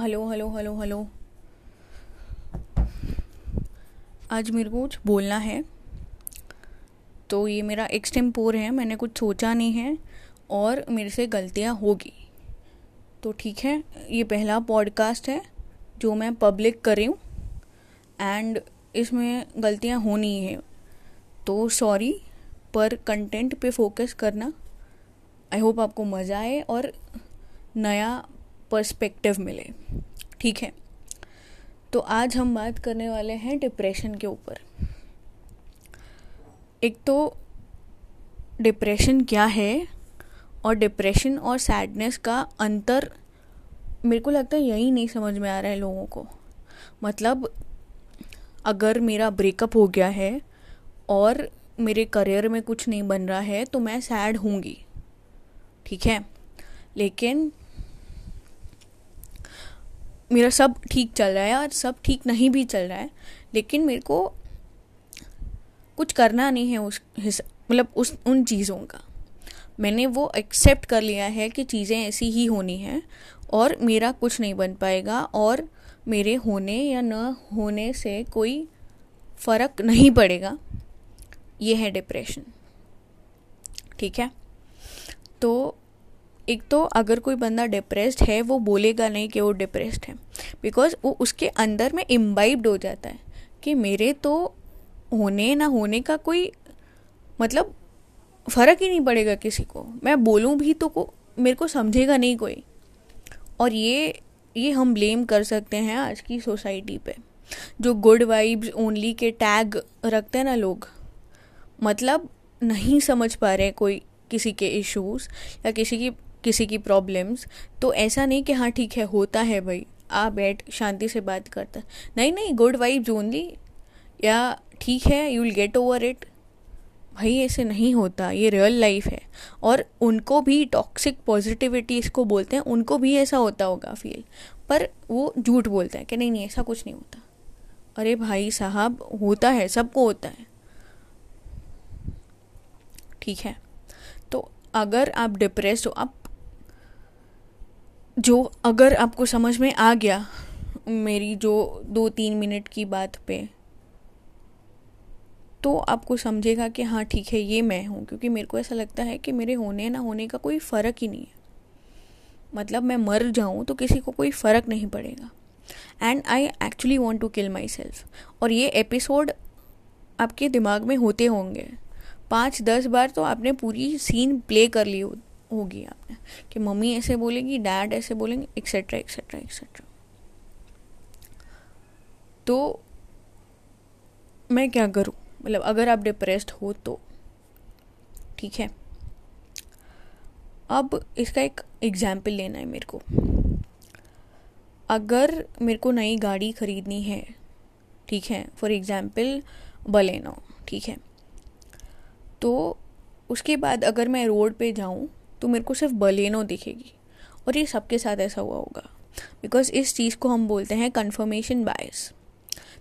Hello hello hello hello. आज मेरे को कुछ बोलना है। तो ये मेरा एक्सटेम्पोर है, मैंने कुछ सोचा नहीं है और मेरे से गलतियाँ होगी। तो ठीक है, ये पहला पॉडकास्ट है जो मैं पब्लिक कर रही हूँ एंड इसमें गलतियाँ होनी है। तो सॉरी पर कंटेंट पे फोकस करना। आई होप आपको मज़ा आए और नया पर्सपेक्टिव मिले, ठीक है? तो आज हम बात करने वाले हैं डिप्रेशन के ऊपर। एक तो डिप्रेशन क्या है और डिप्रेशन और सैडनेस का अंतर मेरे को लगता है यही नहीं समझ में आ रहा है लोगों को। मतलब अगर मेरा ब्रेकअप हो गया है और मेरे करियर में कुछ नहीं बन रहा है तो मैं सैड होंगी, ठीक है? लेकिन मेरा सब ठीक चल रहा है और सब ठीक नहीं भी चल रहा है, लेकिन मेरे को कुछ करना नहीं है उस मतलब उस, उन चीज़ों का। मैंने वो एक्सेप्ट कर लिया है कि चीज़ें ऐसी ही होनी हैं और मेरा कुछ नहीं बन पाएगा और मेरे होने या न होने से कोई फ़र्क नहीं पड़ेगा। ये है डिप्रेशन ठीक है? तो एक तो अगर कोई बंदा डिप्रेस्ड है, वो बोलेगा नहीं कि वो डिप्रेस्ड है। बिकॉज़ वो उसके अंदर में इम्बाइब्ड हो जाता है कि मेरे तो होने ना होने का कोई मतलब फ़र्क ही नहीं पड़ेगा किसी को। मैं बोलूँ भी तो को, मेरे को समझेगा नहीं कोई। और ये ये हम ब्लेम कर सकते हैं आज की सोसाइटी पे। जो गुड वाइब्स ओनली के टैग रखते हैं ना लोग मतलब नहीं समझ पा रहे कोई किसी के इश्यूज़ या किसी की किसी की प्रॉब्लम्स तो ऐसा नहीं कि हाँ ठीक है, होता है भाई। आ बैठ, शांति से बात करता। नहीं नहीं गुड वाइब्स ओनली या ठीक है you will get over it भाई, ऐसे नहीं होता। ये रियल लाइफ है। और उनको भी टॉक्सिक पॉजिटिविटी इसको बोलते हैं, उनको भी ऐसा होता होगा फील पर वो झूठ बोलते हैं कि नहीं नहीं, ऐसा कुछ नहीं होता। अरे भाई साहब, होता है, सबको होता है। ठीक है। तो अगर आप डिप्रेस हो, आप जो अगर आपको समझ में आ गया मेरी जो दो तीन मिनट की बात पे तो आपको समझेगा कि हाँ ठीक है, ये मैं हूँ। क्योंकि मेरे को ऐसा लगता है कि मेरे होने ना होने का कोई फ़र्क ही नहीं है। मतलब मैं मर जाऊँ तो किसी को कोई फ़र्क नहीं पड़ेगा। And I actually want to kill myself और ये एपिसोड आपके दिमाग में होते होंगे। पाँच दस बार तो आपने पूरी सीन प्ले कर ली होगी आपने। कि मम्मी ऐसे बोलेगी, डैड ऐसे बोलेंगे एक्सेट्रा एक्सेट्रा एक्सेट्रा तो मैं क्या करूँ? मतलब अगर आप डिप्रेस्ड हो तो। ठीक है? अब इसका एक एग्ज़ाम्पल लेना है मेरे को। अगर मेरे को नई गाड़ी ख़रीदनी है, ठीक है? फॉर एग्ज़ाम्पल बलेनो, ठीक है? तो उसके बाद अगर मैं रोड पे जाऊँ तो मेरे को सिर्फ़ बलेनो दिखेगी। और ये सबके साथ ऐसा हुआ होगा। बिकॉज़ इस चीज़ को हम बोलते हैं कन्फर्मेशन बायस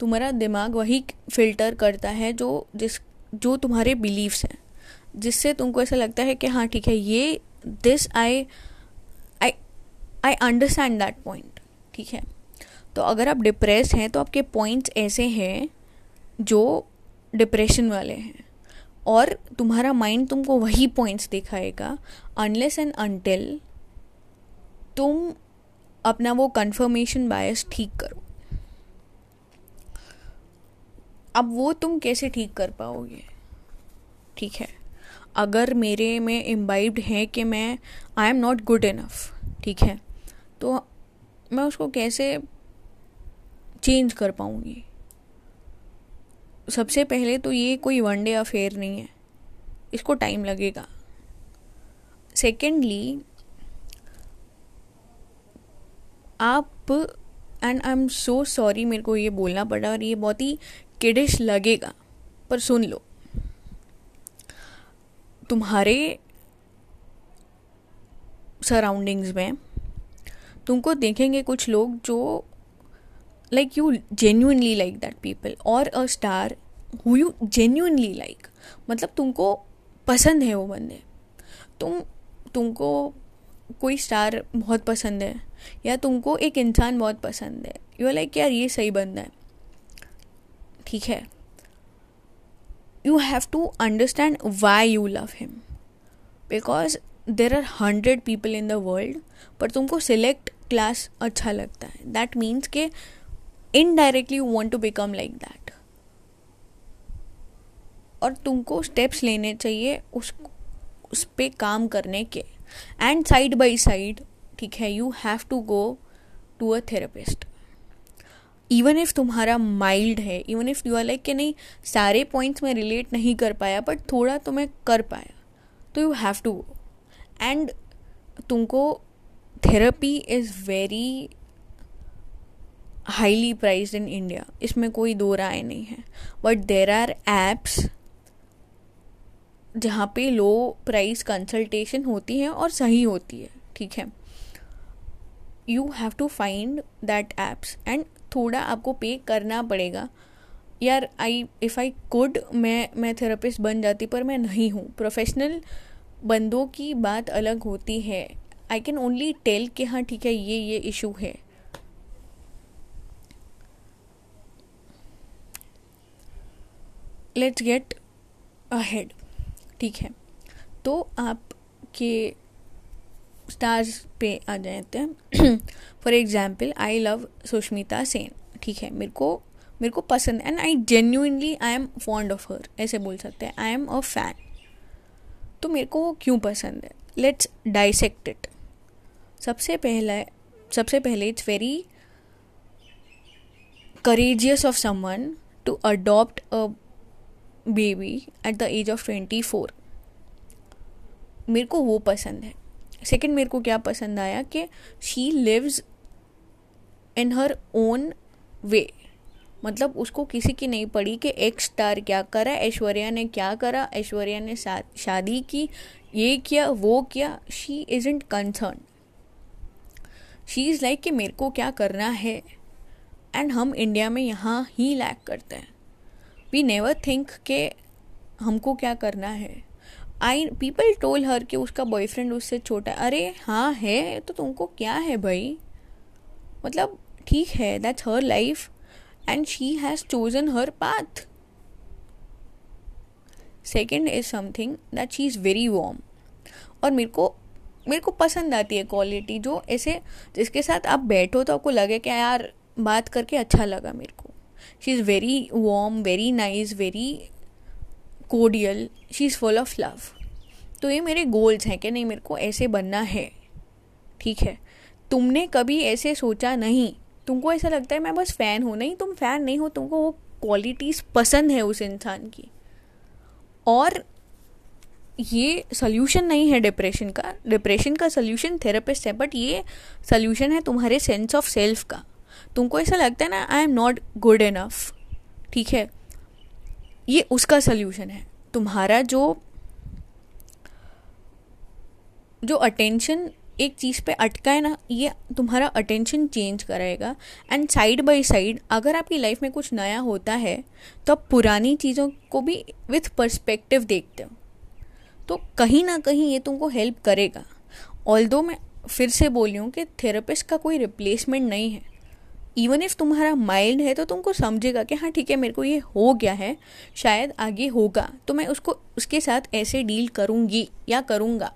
तुम्हारा दिमाग वही फ़िल्टर करता है जो जिस, जो तुम्हारे बिलीव्स हैं। जिससे तुमको ऐसा लगता है कि हाँ ठीक है, ये this I I I understand that point ठीक है? तो अगर आप डिप्रेस हैं तो आपके पॉइंट्स ऐसे हैं जो डिप्रेशन वाले हैं। और तुम्हारा माइंड तुमको वही पॉइंट्स दिखाएगा अनलेस एंड अनटिल तुम अपना वो कंफर्मेशन बायस ठीक करो। अब वो तुम कैसे ठीक कर पाओगे? ठीक है? अगर मेरे में इम्बाइब्ड है कि मैं I am not good enough ठीक है? तो मैं उसको कैसे चेंज कर पाऊँगी? सबसे पहले तो ये कोई वन डे अफेयर नहीं है। इसको टाइम लगेगा। सेकेंडली आप and I am so sorry मेरे को ये बोलना पड़ा और ये बहुत ही किडिश लगेगा, पर सुन लो। तुम्हारे सराउंडिंग्स में तुमको देखेंगे कुछ लोग जो like, you genuinely like that people or a star who you genuinely like. मतलब तुमको पसंद है वो बंदे। तुम, तुमको कोई स्टार बहुत पसंद है या तुमको एक इंसान बहुत पसंद है यू आर लाइक यार, ये सही बंदा है। ठीक है? You have to understand why you love him because there are hundred people in the world पर तुमको सिलेक्ट क्लास अच्छा लगता है। दैट मीन्स के indirectly you want to become like that और तुमको स्टेप्स लेने चाहिए उस उस पर काम करने के। एंड साइड बाई साइड ठीक है you have to go to a therapist even if तुम्हारा माइल्ड है even if you are like कि नहीं, सारे पॉइंट्स में रिलेट नहीं कर पाया बट थोड़ा तो मैं कर पाया तो you have to go and तुमको therapy is very highly prized in India इसमें कोई दो राय नहीं है। बट देर आर एप्स जहाँ पे लो प्राइस कंसल्टेशन होती है और सही होती है। ठीक है? You have to find that apps and थोड़ा आपको पे करना पड़ेगा। यार आई इफ़ आई कुड मैं मैं थेरेपिस्ट बन जाती, पर मैं नहीं हूँ। प्रोफेशनल बंदों की बात अलग होती है। आई कैन ओनली टेल कि हाँ ठीक है, ये ये इशू है। लेट्स गेट अहेड, ठीक है? तो आप के स्टार्स पे आ जाते हैं। For example I love Sushmita Sen ठीक है? मेरे को मेरे को पसंद and I genuinely I am fond of her ऐसे बोल सकते हैं। आई एम अ फ़ैन तो मेरे को वो क्यों पसंद है? लेट्स डाइसेक्ट इट सबसे पहला, सबसे पहले it's very courageous of someone to adopt a baby at the age of twenty four मेरे को वो पसंद है। सेकेंड मेरे को क्या पसंद आया कि she lives in her own way मतलब उसको किसी की नहीं पड़ी कि एक स्टार क्या करा, ऐश्वर्या ने क्या करा, ऐश्वर्या ने शादी की, ये किया, वो किया she is in concern she is like कि मेरे को क्या करना है? एंड हम इंडिया में यहाँ ही लैक करते हैं। वी नेवर थिंक के हमको क्या करना है। आई पीपल टोल हर कि उसका बॉयफ्रेंड उससे छोटा अरे हाँ है तो तुमको क्या है भाई? मतलब ठीक है that's her life and she has chosen her path second is something that she is very warm और मेरे को मेरे को पसंद आती है क्वालिटी जो ऐसे, जिसके साथ आप बैठो तो आपको लगे कि यार, बात करके अच्छा लगा मेरे को। She is very warm very nice very cordial she is full of love तो ये मेरे गोल्स हैं कि नहीं, मेरे को ऐसे बनना है। ठीक है? तुमने कभी ऐसे सोचा नहीं? तुमको ऐसा लगता है मैं बस फ़ैन हूँ? नहीं, तुम फ़ैन नहीं हो, तुमको वो क्वालिटीज़ पसंद है उस इंसान की। और ये सोल्यूशन नहीं है डिप्रेशन का। डिप्रेशन का सोल्यूशन थेरेपिस्ट है बट ये सोल्यूशन है तुम्हारे सेंस ऑफ़ सेल्फ का। तुमको ऐसा लगता है ना I am not good enough ठीक है? ये उसका सोल्यूशन है। तुम्हारा जो जो अटेंशन एक चीज़ पे अटका है ना, ये तुम्हारा अटेंशन चेंज कराएगा। एंड साइड बाय साइड अगर आपकी लाइफ में कुछ नया होता है तो आप पुरानी चीज़ों को भी विथ पर्सपेक्टिव देखते हो। तो कहीं ना कहीं ये तुमको हेल्प करेगा। ऑल मैं फिर से बोल हूँ कि थेरेपिस्ट का कोई रिप्लेसमेंट नहीं है। इवन इफ़ तुम्हारा माइंड है तो तुमको समझेगा कि हाँ ठीक है मेरे को ये हो गया है शायद आगे होगा तो मैं उसको उसके साथ ऐसे डील करूँगी या करूँगा।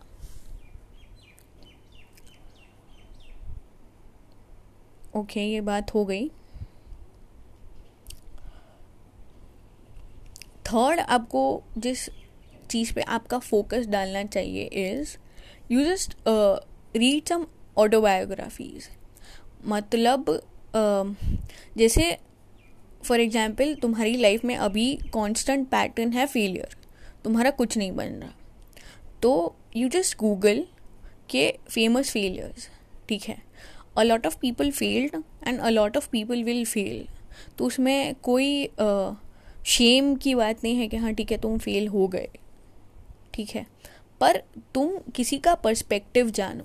ओके okay, ये बात हो गई। थर्ड आपको जिस चीज़ पे आपका फोकस डालना चाहिए is you just read some autobiographies मतलब जैसे फॉर एग्ज़ाम्पल तुम्हारी लाइफ में अभी कांस्टेंट पैटर्न है फेलियर तुम्हारा कुछ नहीं बन रहा. तो यू जस्ट गूगल के फ़ेमस फेलियर्स ठीक है? A lot of people failed and a lot of people will fail तो उसमें कोई शेम uh, की बात नहीं है कि हाँ ठीक है तुम फेल हो गए ठीक है? पर तुम किसी का पर्सपेक्टिव जानो.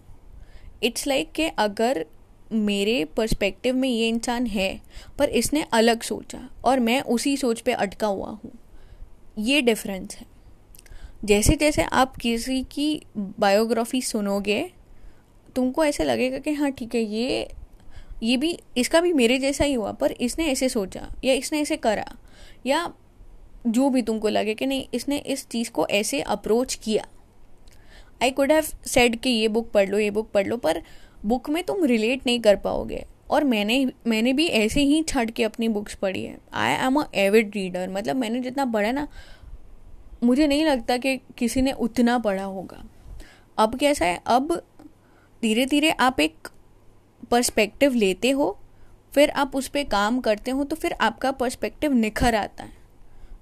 इट्स लाइक like कि अगर मेरे पर्सपेक्टिव में ये इंसान है, पर इसने अलग सोचा और मैं उसी सोच पे अटका हुआ हूँ। ये डिफरेंस है। जैसे जैसे आप किसी की बायोग्राफी सुनोगे, तुमको ऐसे लगेगा कि हाँ ठीक है, ये ये भी, इसका भी मेरे जैसा ही हुआ, पर इसने ऐसे सोचा या इसने ऐसे करा या जो भी तुमको लगे कि नहीं, इसने इस चीज़ को ऐसे अप्रोच किया। आई कुड हैव सेड कि ये बुक पढ़ लो, ये बुक पढ़ लो, पर बुक में तुम रिलेट नहीं कर पाओगे। और मैंने मैंने भी ऐसे ही छट के अपनी बुक्स पढ़ी है। I am a avid reader मतलब मैंने जितना पढ़ा ना, मुझे नहीं लगता कि किसी ने उतना पढ़ा होगा। अब कैसा है? अब धीरे धीरे आप एक पर्सपेक्टिव लेते हो, फिर आप उस पर काम करते हो तो फिर आपका पर्सपेक्टिव निखर आता है।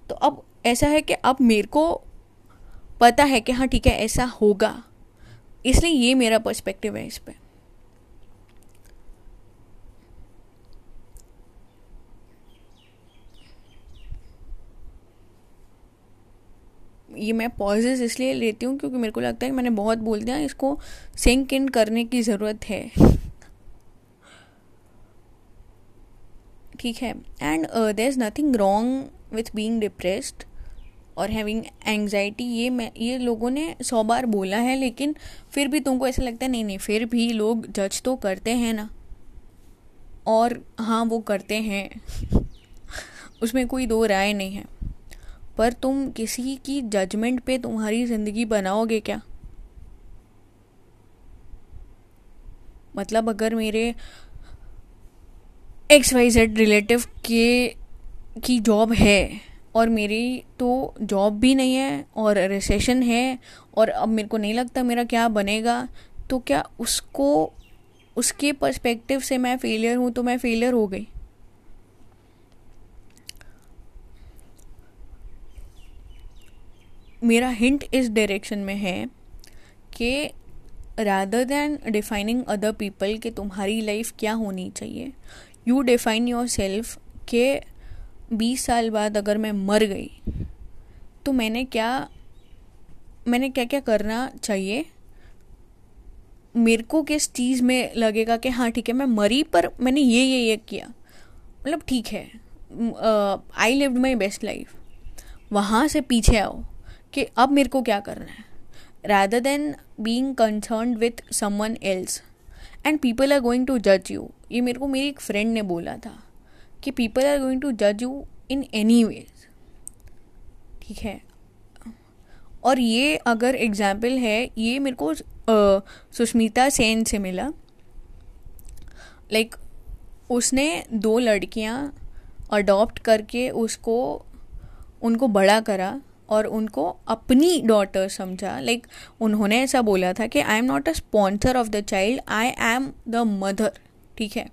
तो अब ऐसा है कि अब मेरे को पता है कि हाँ ठीक है, ऐसा होगा। इसलिए ये मेरा पर्सपेक्टिव है इस पर ये मैं पॉजेज इसलिए लेती हूँ क्योंकि मेरे को लगता है कि मैंने बहुत बोल दिया, इसको सिंक इन करने की ज़रूरत है। ठीक है। And there is nothing wrong with being depressed और हैविंग एंगजाइटी ये मैं, ये लोगों ने सौ बार बोला है, लेकिन फिर भी तुमको ऐसा लगता है, नहीं नहीं, फिर भी लोग जज तो करते हैं ना। और हाँ वो करते हैं। उसमें कोई दो राय नहीं है। पर तुम किसी की जजमेंट पे तुम्हारी ज़िंदगी बनाओगे क्या? मतलब अगर मेरे एक्स वाई जेड रिलेटिव के, की जॉब है और मेरी तो जॉब भी नहीं है और रिसेशन है और अब मेरे को नहीं लगता मेरा क्या बनेगा तो क्या उसको, उसके पर्सपेक्टिव से मैं फेलियर हूँ तो मैं फेलियर हो गई? मेरा हिंट इस डायरेक्शन में है कि rather than defining other people कि तुम्हारी लाइफ क्या होनी चाहिए यू डिफाइन योर सेल्फ के बीस साल बाद अगर मैं मर गई तो मैंने क्या मैंने क्या क्या करना चाहिए? मेरे को किस चीज़ में लगेगा कि हाँ ठीक है, मैं मरी, पर मैंने ये ये ये किया। मतलब ठीक है I lived my best life वहाँ से पीछे आओ। कि अब मेरे को क्या करना है? Rather than being concerned with someone else. And people are going to judge you. ये मेरे को मेरी एक फ्रेंड ने बोला था कि पीपल आर गोइंग टू जज यू इन एनी वेज ठीक है? और ये अगर एग्ज़ाम्पल है ये मेरे को सुष्मिता सेन से मिला। लाइक like, उसने दो लड़कियाँ अडॉप्ट करके उसको उनको बड़ा करा। और उनको अपनी डॉटर समझा। लाइक like, उन्होंने ऐसा बोला था कि I am not a sponsor of the child I am the mother ठीक है?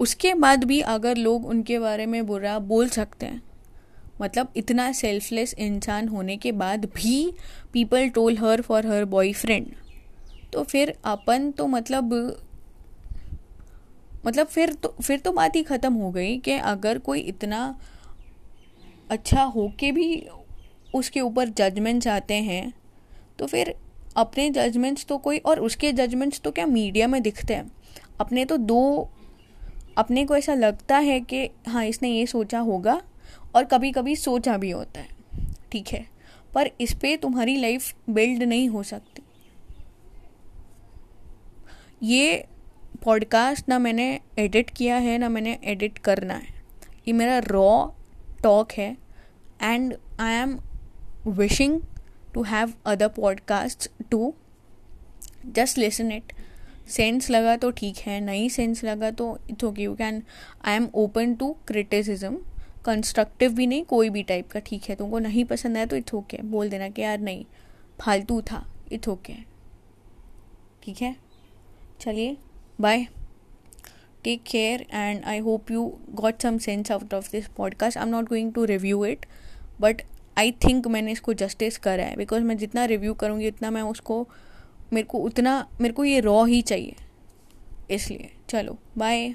उसके बाद भी अगर लोग उनके बारे में बुरा बोल सकते हैं मतलब इतना सेल्फलेस इंसान होने के बाद भी people troll her for her boyfriend तो फिर अपन तो मतलब मतलब फिर तो फिर तो बात ही ख़त्म हो गई कि अगर कोई इतना अच्छा हो के भी उसके ऊपर जजमेंट्स आते हैं तो फिर अपने जजमेंट्स तो कोई और उसके जजमेंट्स तो क्या मीडिया में दिखते हैं? अपने तो दो, अपने को ऐसा लगता है कि हाँ इसने ये सोचा होगा और कभी कभी सोचा भी होता है, ठीक है? पर इस पर तुम्हारी लाइफ बिल्ड नहीं हो सकती। ये पॉडकास्ट ना मैंने एडिट किया है, ना मैंने एडिट करना है। ये मेरा रॉ टॉक है and I am wishing to have other podcasts too. Just listen it. Sense लगा तो ठीक है नहीं सेंस लगा तो it's okay you can I am open to criticism constructive भी नहीं, कोई भी टाइप का ठीक है तुमको नहीं पसंद आया तो इट्स ओके. बोल देना कि यार नहीं, फालतू था इट्स ओके. ठीक है? चलिए bye take care and I hope you got some sense out of this podcast I am not going to review it but I think मैंने इसको जस्टिस करा है बिकॉज़ मैं जितना रिव्यू करूँगी, उतना मैं उसको, मेरे को उतना, मेरे को ये रॉ ही चाहिए, इसलिए। चलो बाय